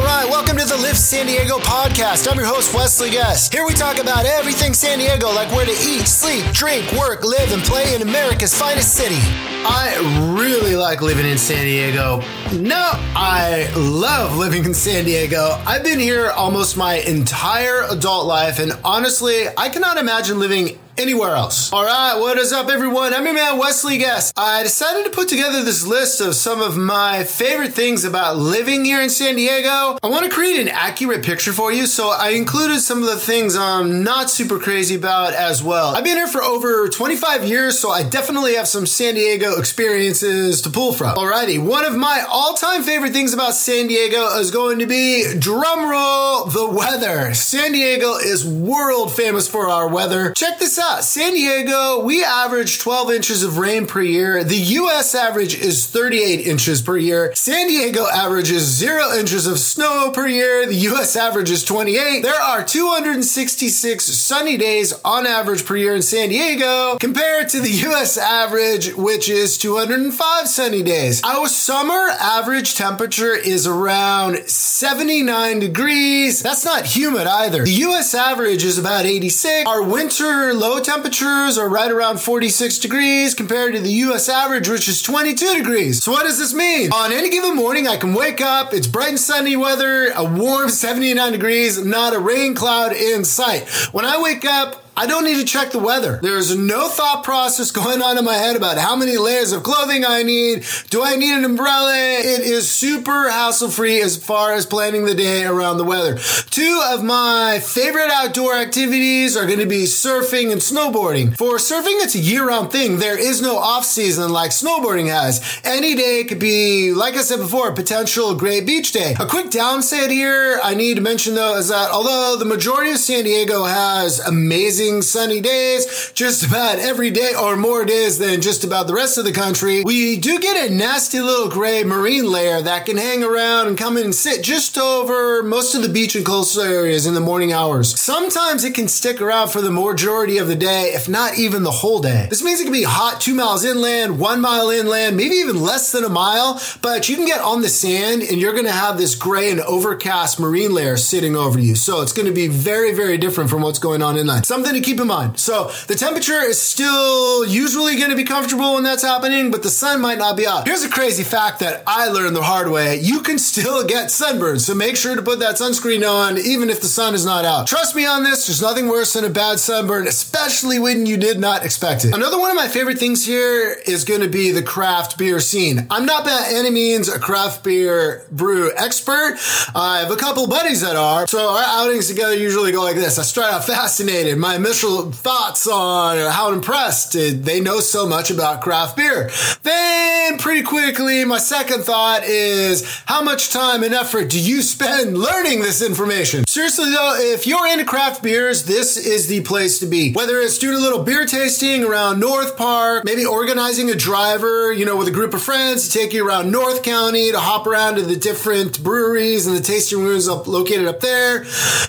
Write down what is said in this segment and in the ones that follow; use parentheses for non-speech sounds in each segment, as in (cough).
All right, welcome to the Live San Diego podcast. I'm your host, Wesley Guest. Here we talk about everything San Diego, like where to eat, sleep, drink, work, live, and play in America's finest city. I really like living in San Diego. No, I love living in San Diego. I've been here almost my entire adult life, and honestly, I cannot imagine living anywhere else. All right, what is up, everyone? I'm your man, Wesley Guest. I decided to put together this list of some of my favorite things about living here in San Diego. I want to create an accurate picture for you, so I included some of the things I'm not super crazy about as well. I've been here for over 25 years, so I definitely have some San Diego experiences to pull from. Alrighty, one of my all-time favorite things about San Diego is going to be, drumroll, the weather. San Diego is world famous for our weather. Check this out. San Diego, we average 12 inches of rain per year. The US average is 38 inches per year. San Diego averages zero inches of snow per year. The US average is 28. There are 266 sunny days on average per year in San Diego compared to the US average, which is 205 sunny days. Our summer average temperature is around 79 degrees. That's not humid either. The US average is about 86. Our winter low temperatures are right around 46 degrees compared to the US average, which is 22 degrees. So what does this mean? On any given morning, I can wake up, it's bright and sunny weather, a warm 79 degrees, not a rain cloud in sight. When I wake up, I don't need to check the weather. There's no thought process going on in my head about how many layers of clothing I need. Do I need an umbrella? It is super hassle free as far as planning the day around the weather. Two of my favorite outdoor activities are going to be surfing and snowboarding. For surfing, it's a year round thing. There is no off season like snowboarding has. Any day could be, like I said before, a potential great beach day. A quick downside here I need to mention though is that although the majority of San Diego has amazing sunny days just about every day or more days than just about the rest of the country. We do get a nasty little gray marine layer that can hang around and come in and sit just over most of the beach and coastal areas in the morning hours. Sometimes it can stick around for the majority of the day, if not even the whole day. This means it can be hot two miles inland, one mile inland, maybe even less than a mile, but you can get on the sand and you're going to have this gray and overcast marine layer sitting over you. So it's going to be very, very different from what's going on inland. Something to keep in mind. So the temperature is still usually going to be comfortable when that's happening, but the sun might not be out. Here's a crazy fact that I learned the hard way. You can still get sunburned, so make sure to put that sunscreen on even if the sun is not out. Trust me on this, there's nothing worse than a bad sunburn, especially when you did not expect it. Another one of my favorite things here is going to be the craft beer scene. I'm not by any means a craft beer brew expert. I have a couple buddies that are, so our outings together usually go like this. I start out fascinated. My initial thoughts on how impressed they know so much about craft beer. Then pretty quickly, my second thought is how much time and effort do you spend learning this information? Seriously though, if you're into craft beers, this is the place to be. Whether it's doing a little beer tasting around North Park, maybe organizing a driver, you know, with a group of friends to take you around North County to hop around to the different breweries and the tasting rooms up, located up there,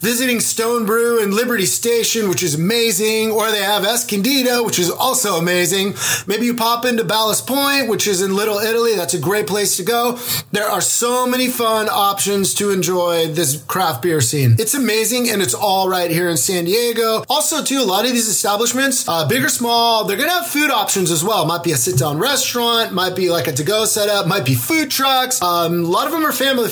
visiting Stone Brew and Liberty Station, which is amazing, or they have Escondido, which is also amazing. Maybe you pop into Ballast Point, which is in Little Italy. That's a great place to go. There are so many fun options to enjoy this craft beer scene. It's amazing and it's all right here in San Diego. Also, too, a lot of these establishments, uh, big or small, they're to have food options as well. Might be a sit down restaurant, might be like a to go setup, might be food trucks. Um, a lot of them are family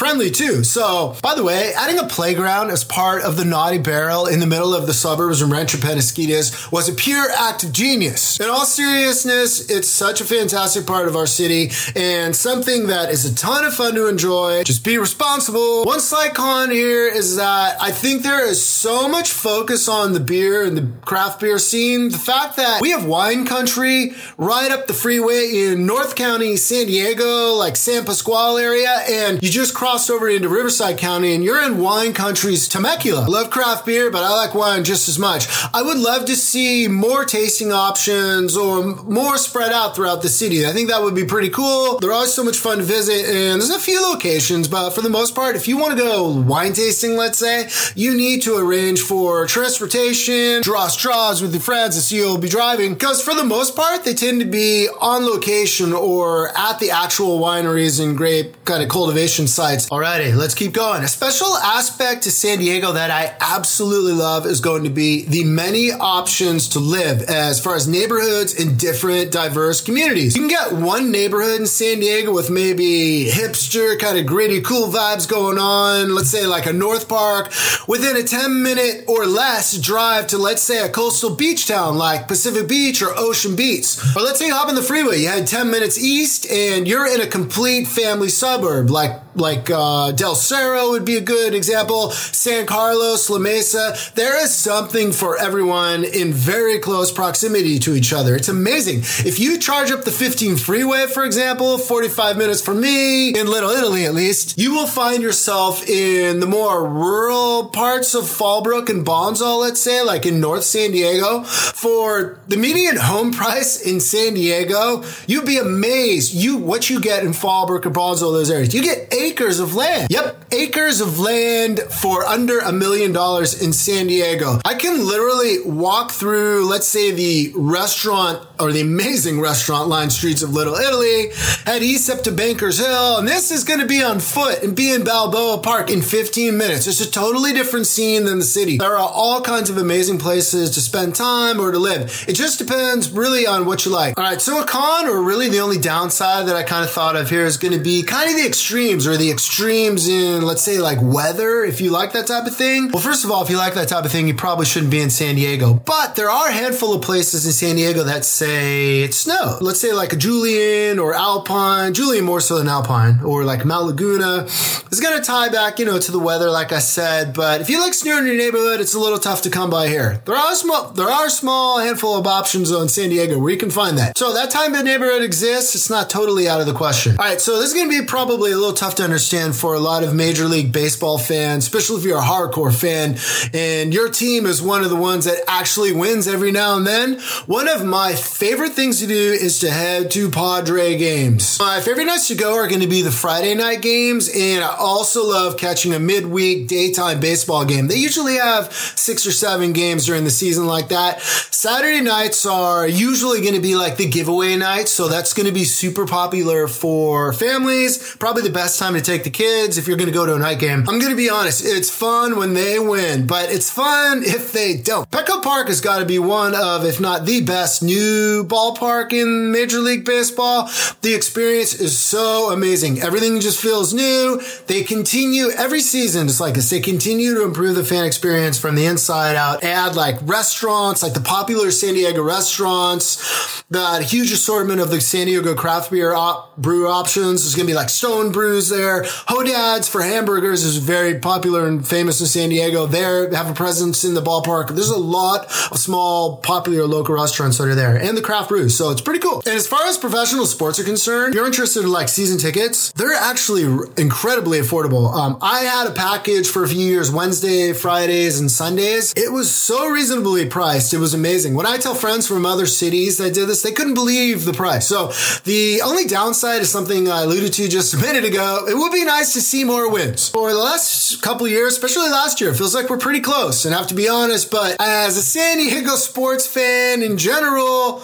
friendly too. So, by the way, adding a playground as part of the Naughty Barrel in the middle of the suburbs in Rancho Penasquitos was a pure act of genius. In all seriousness, it's such a fantastic part of our city and something that is a ton of fun to enjoy. Just be responsible. One slight con here is that I think there is so much focus on the beer and the craft beer scene. The fact that we have wine country right up the freeway in North County, San Diego, like San Pasqual area, and you just cross over into Riverside County and you're in wine country's Temecula. Love craft beer, but I like wine just as much. I would love to see more tasting options or more spread out throughout the city. I think that would be pretty cool. They're always so much fun to visit, and there's a few locations, but for the most part, if you want to go wine tasting, let's say, you need to arrange for transportation, draw straws with your friends as you'll be driving, because for the most part, they tend to be on location or at the actual wineries and grape kind of cultivation sites. Alrighty, let's keep going. A special aspect to San Diego that I absolutely love is going to be the many options to live as far as neighborhoods in different diverse communities. You can get one neighborhood in San Diego with maybe hipster, kind of gritty, cool vibes going on. Let's say like a North Park within a 10 minute or less drive to let's say a coastal beach town like Pacific Beach or Ocean Beach. Or let's say you hop in the freeway. You head 10 minutes east and you're in a complete family suburb like like uh, Del Cerro would be a good example. San Carlos, La Mesa. There is something for everyone in very close proximity to each other. It's amazing. If you charge up the 15 freeway, for example, 45 minutes from me, in Little Italy at least, you will find yourself in the more rural parts of Fallbrook and Bonsall, let's say, like in North San Diego. For the median home (laughs) price in San Diego, you'd be amazed you what you get in Fallbrook or Bonsall, those areas. You get acres of land. Yep, acres of land for under a million dollars in San Diego. I can literally walk through, let's say, the restaurant or the amazing restaurant lined streets of Little Italy, head east up to Bankers Hill, and this is going to be on foot and be in Balboa Park in 15 minutes. It's a totally different scene than the city. There are all kinds of amazing places to spend time or to live. It just depends really on what you like. All right, so a con or really the only downside that I kind of thought of here is going to be kind of the extremes or the extremes in, let's say, like weather, if you like that type of thing. Well, first of all, if you like that type of thing, you probably shouldn't be in San Diego. But there are a handful of places in San Diego that say it snow. Let's say like Julian or Alpine, Julian more so than Alpine, or like Mount Laguna. It's going to tie back, you know, to the weather, like I said. But if you like snow in your neighborhood, it's a little tough to come by here. There are small, there are small handful of options on San Diego where you can find that. So that type of neighborhood exists. It's not totally out of the question. All right, so this is going to be probably a little tough to understand for a lot of Major League Baseball fans, especially if you're a hardcore fan and your team is one of the ones that actually wins every now and then. One of my favorite things to do is to head to Padre games. My favorite nights to go are going to be the Friday night games, and I also love catching a midweek daytime baseball game. They usually have six or seven games during the season like that. Saturday nights are usually going to be like the giveaway nights, so that's going to be super popular for families. Probably the best time to take the kids if you're going to go to a night game. I'm going to be honest, it's fun when they win, but it's fun if they don't. Petco Park has got to be one of, if not the best new ballpark in Major League Baseball. The experience is so amazing. Everything just feels new. They continue every season, just like this, they continue to improve the fan experience from the inside out. Add like restaurants, like the popular San Diego restaurants, the huge assortment of the San Diego craft beer op- brew options. There's going to be like Stone Brews there. Hodad's for hamburgers is very popular and famous in San Diego. There have a presence in the ballpark. There's a lot of small, popular local restaurants that are there and the craft brews. So it's pretty cool. And as far as professional sports are concerned, if you're interested in like season tickets. They're actually incredibly affordable. Um, I had a package for a few years, Wednesday, Fridays, and Sundays. It was so reasonably priced. It was amazing. When I tell friends from other cities that did this, they couldn't believe the price. So the only downside is something I alluded to just a minute ago. It would be nice to see more wins. For the last couple years, especially last year, it feels like we're pretty close. And I have to be honest, but as a San Diego sports fan in general,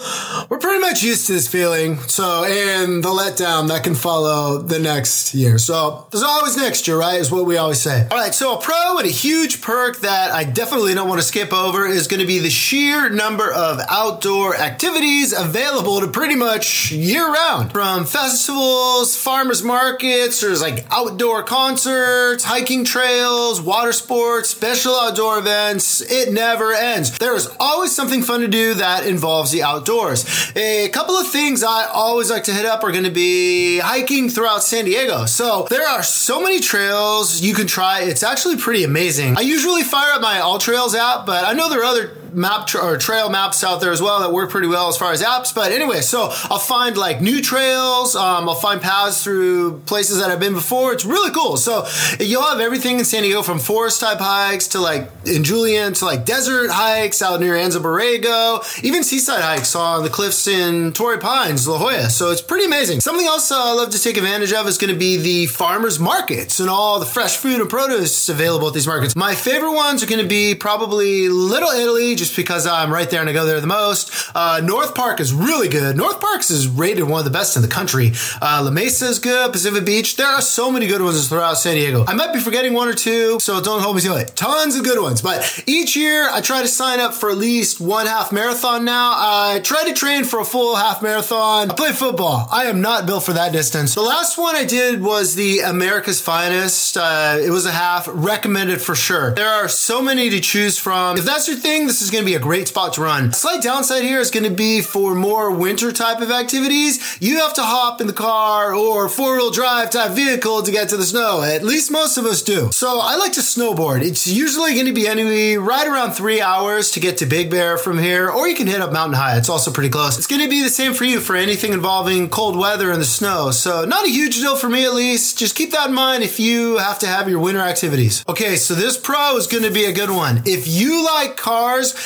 we're pretty much used to this feeling. So, and the letdown that can follow the next year. So there's always next year, right? Is what we always say. All right. So a pro and a huge perk that I definitely don't want to skip over is going to be the sheer number of outdoor activities available to pretty much year round from festivals, farmers markets, there's like outdoor concerts, hiking trails, water sports, special outdoor events. It never ends. There is always something fun to do that involves the outdoors. A couple of things I always like to hit up are going to be hiking throughout San Diego. So there are so many trails you can try. It's actually pretty amazing. I usually fire up my AllTrails app, but I know there are other map tra- or trail maps out there as well that work pretty well as far as apps. But anyway, so I'll find like new trails. Um, I'll find paths through places that I've been before. It's really cool. So you'll have everything in San Diego from forest type hikes to like in Julian to like desert hikes out near Anza Borrego, even seaside hikes on the cliffs in Torrey Pines, La Jolla. So it's pretty amazing. Something else I love to take advantage of is going to be the farmers markets and all the fresh food and produce available at these markets. My favorite ones are going to be probably Little Italy, just because I'm right there and I go there the most. Uh, North Park is really good. North Park's is rated one of the best in the country. Uh, La Mesa is good. Pacific Beach. There are so many good ones throughout San Diego. I might be forgetting one or two, so don't hold me to it. Tons of good ones. But each year I try to sign up for at least one half marathon now. I try to train for a full half marathon. I play football. I am not built for that distance. The last one I did was the America's Finest. Uh, it was a half. Recommended for sure. There are so many to choose from. If that's your thing, this is going to be a great spot to run. Slight downside here is going to be for more winter type of activities. You have to hop in the car or four wheel drive type vehicle to get to the snow. At least most of us do. So I like to snowboard. It's usually going to be anyway right around three hours to get to Big Bear from here, or you can hit up Mountain High. It's also pretty close. It's going to be the same for you for anything involving cold weather and the snow. So not a huge deal for me at least. Just keep that in mind if you have to have your winter activities. Okay, so this pro is going to be a good one. If you like cars,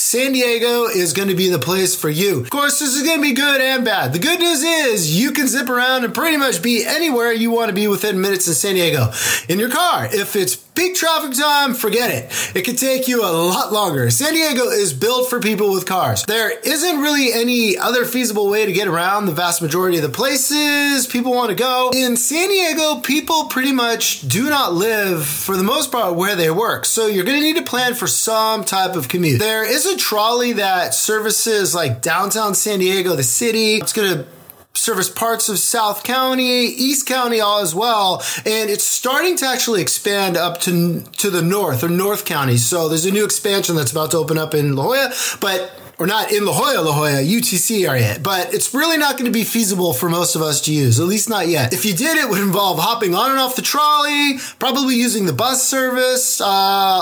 San Diego is going to be the place for you. Of course, this is going to be good and bad. The good news is you can zip around and pretty much be anywhere you want to be within minutes in San Diego in your car. If it's peak traffic time, forget it. It could take you a lot longer. San Diego is built for people with cars. There isn't really any other feasible way to get around the vast majority of the places people want to go. In San Diego, people pretty much do not live, for the most part, where they work. So you're going to need to plan for some type of commute. There is a trolley that services like downtown San Diego, the city. It's going to service parts of South County, East County all as well, and it's starting to actually expand up to to the north or North County. So there's a new expansion that's about to open up in La Jolla, but or not in La Jolla, La Jolla, UTC area, but it's really not going to be feasible for most of us to use, at least not yet. If you did, it would involve hopping on and off the trolley, probably using the bus service, uh,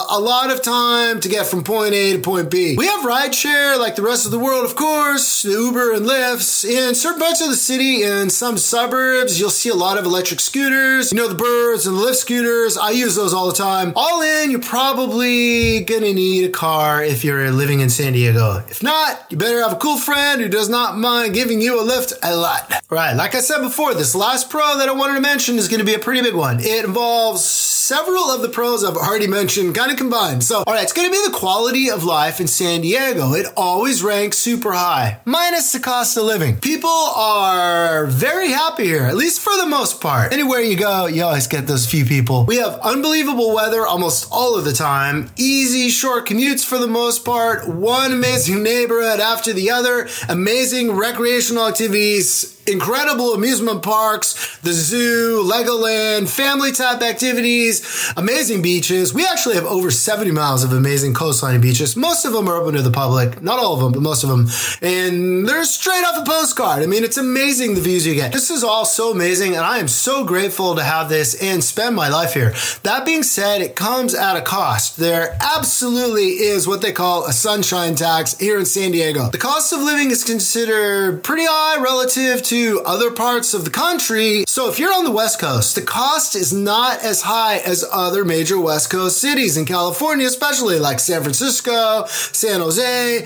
a lot of time to get from point A to point B. We have rideshare like the rest of the world, of course, the Uber and Lyfts. In certain parts of the city, and some suburbs, you'll see a lot of electric scooters. You know, the birds and the Lyft scooters. I use those all the time. All in, you're probably going to need a car if you're living in San Diego. If not, not, you better have a cool friend who does not mind giving you a lift a lot. Right, like I said before, this last pro that I wanted to mention is going to be a pretty big one. It involves several of the pros I've already mentioned kind of combined. So, all right, it's going to be the quality of life in San Diego. It always ranks super high, minus the cost of living. People are very happy here, at least for the most part. Anywhere you go, you always get those few people. We have unbelievable weather almost all of the time, easy, short commutes for the most part, one amazing neighborhood after the other, amazing recreational activities incredible amusement parks, the zoo, Legoland, family type activities, amazing beaches. We actually have over 70 miles of amazing coastline beaches. Most of them are open to the public, not all of them, but most of them. And they're straight off a postcard. I mean, it's amazing the views you get. This is all so amazing, and I am so grateful to have this and spend my life here. That being said, it comes at a cost. There absolutely is what they call a sunshine tax here in San Diego. The cost of living is considered pretty high relative to other parts of the country. So if you're on the West Coast, the cost is not as high as other major West Coast cities in California, especially like San Francisco, San Jose.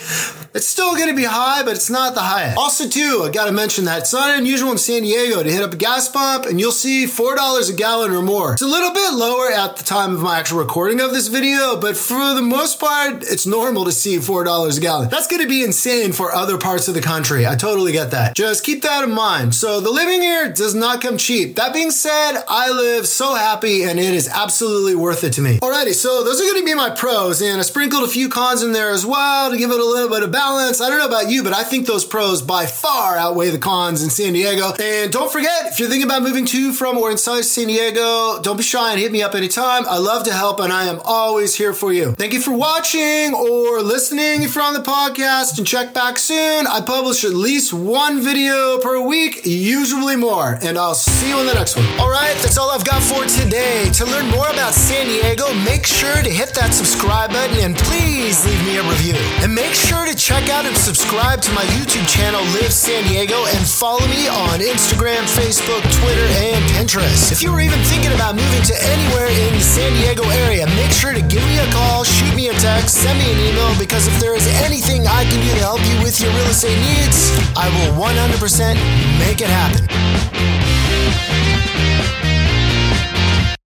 It's still going to be high, but it's not the highest. Also, too, I got to mention that it's not unusual in San Diego to hit up a gas pump and you'll see $4 a gallon or more. It's a little bit lower at the time of my actual recording of this video, but for the most part, it's normal to see $4 a gallon. That's going to be insane for other parts of the country. I totally get that. Just keep that in mind. So the living here does not come cheap. That being said, I live so happy and it is absolutely worth it to me. Alrighty, so those are going to be my pros and I sprinkled a few cons in there as well to give it a little bit of balance. I don't know about you, but I think those pros by far outweigh the cons in San Diego. And don't forget, if you're thinking about moving to, from, or inside San Diego, don't be shy and hit me up anytime. I love to help and I am always here for you. Thank you for watching or listening if you're on the podcast and check back soon. I publish at least one video per week, usually more. And I'll see you in the next one. All right, that's all I've got for today. To learn more about San Diego, make sure to hit that subscribe button and please leave me a review. And make sure to check out and subscribe to my YouTube channel, Live San Diego, and follow me on Instagram, Facebook, Twitter, and Pinterest. If you were even thinking about moving to anywhere in the San Diego area, make sure to give me a call, shoot me a text, send me an email, because if there is anything I can do to help you with your real estate needs, I will 100% make it happen.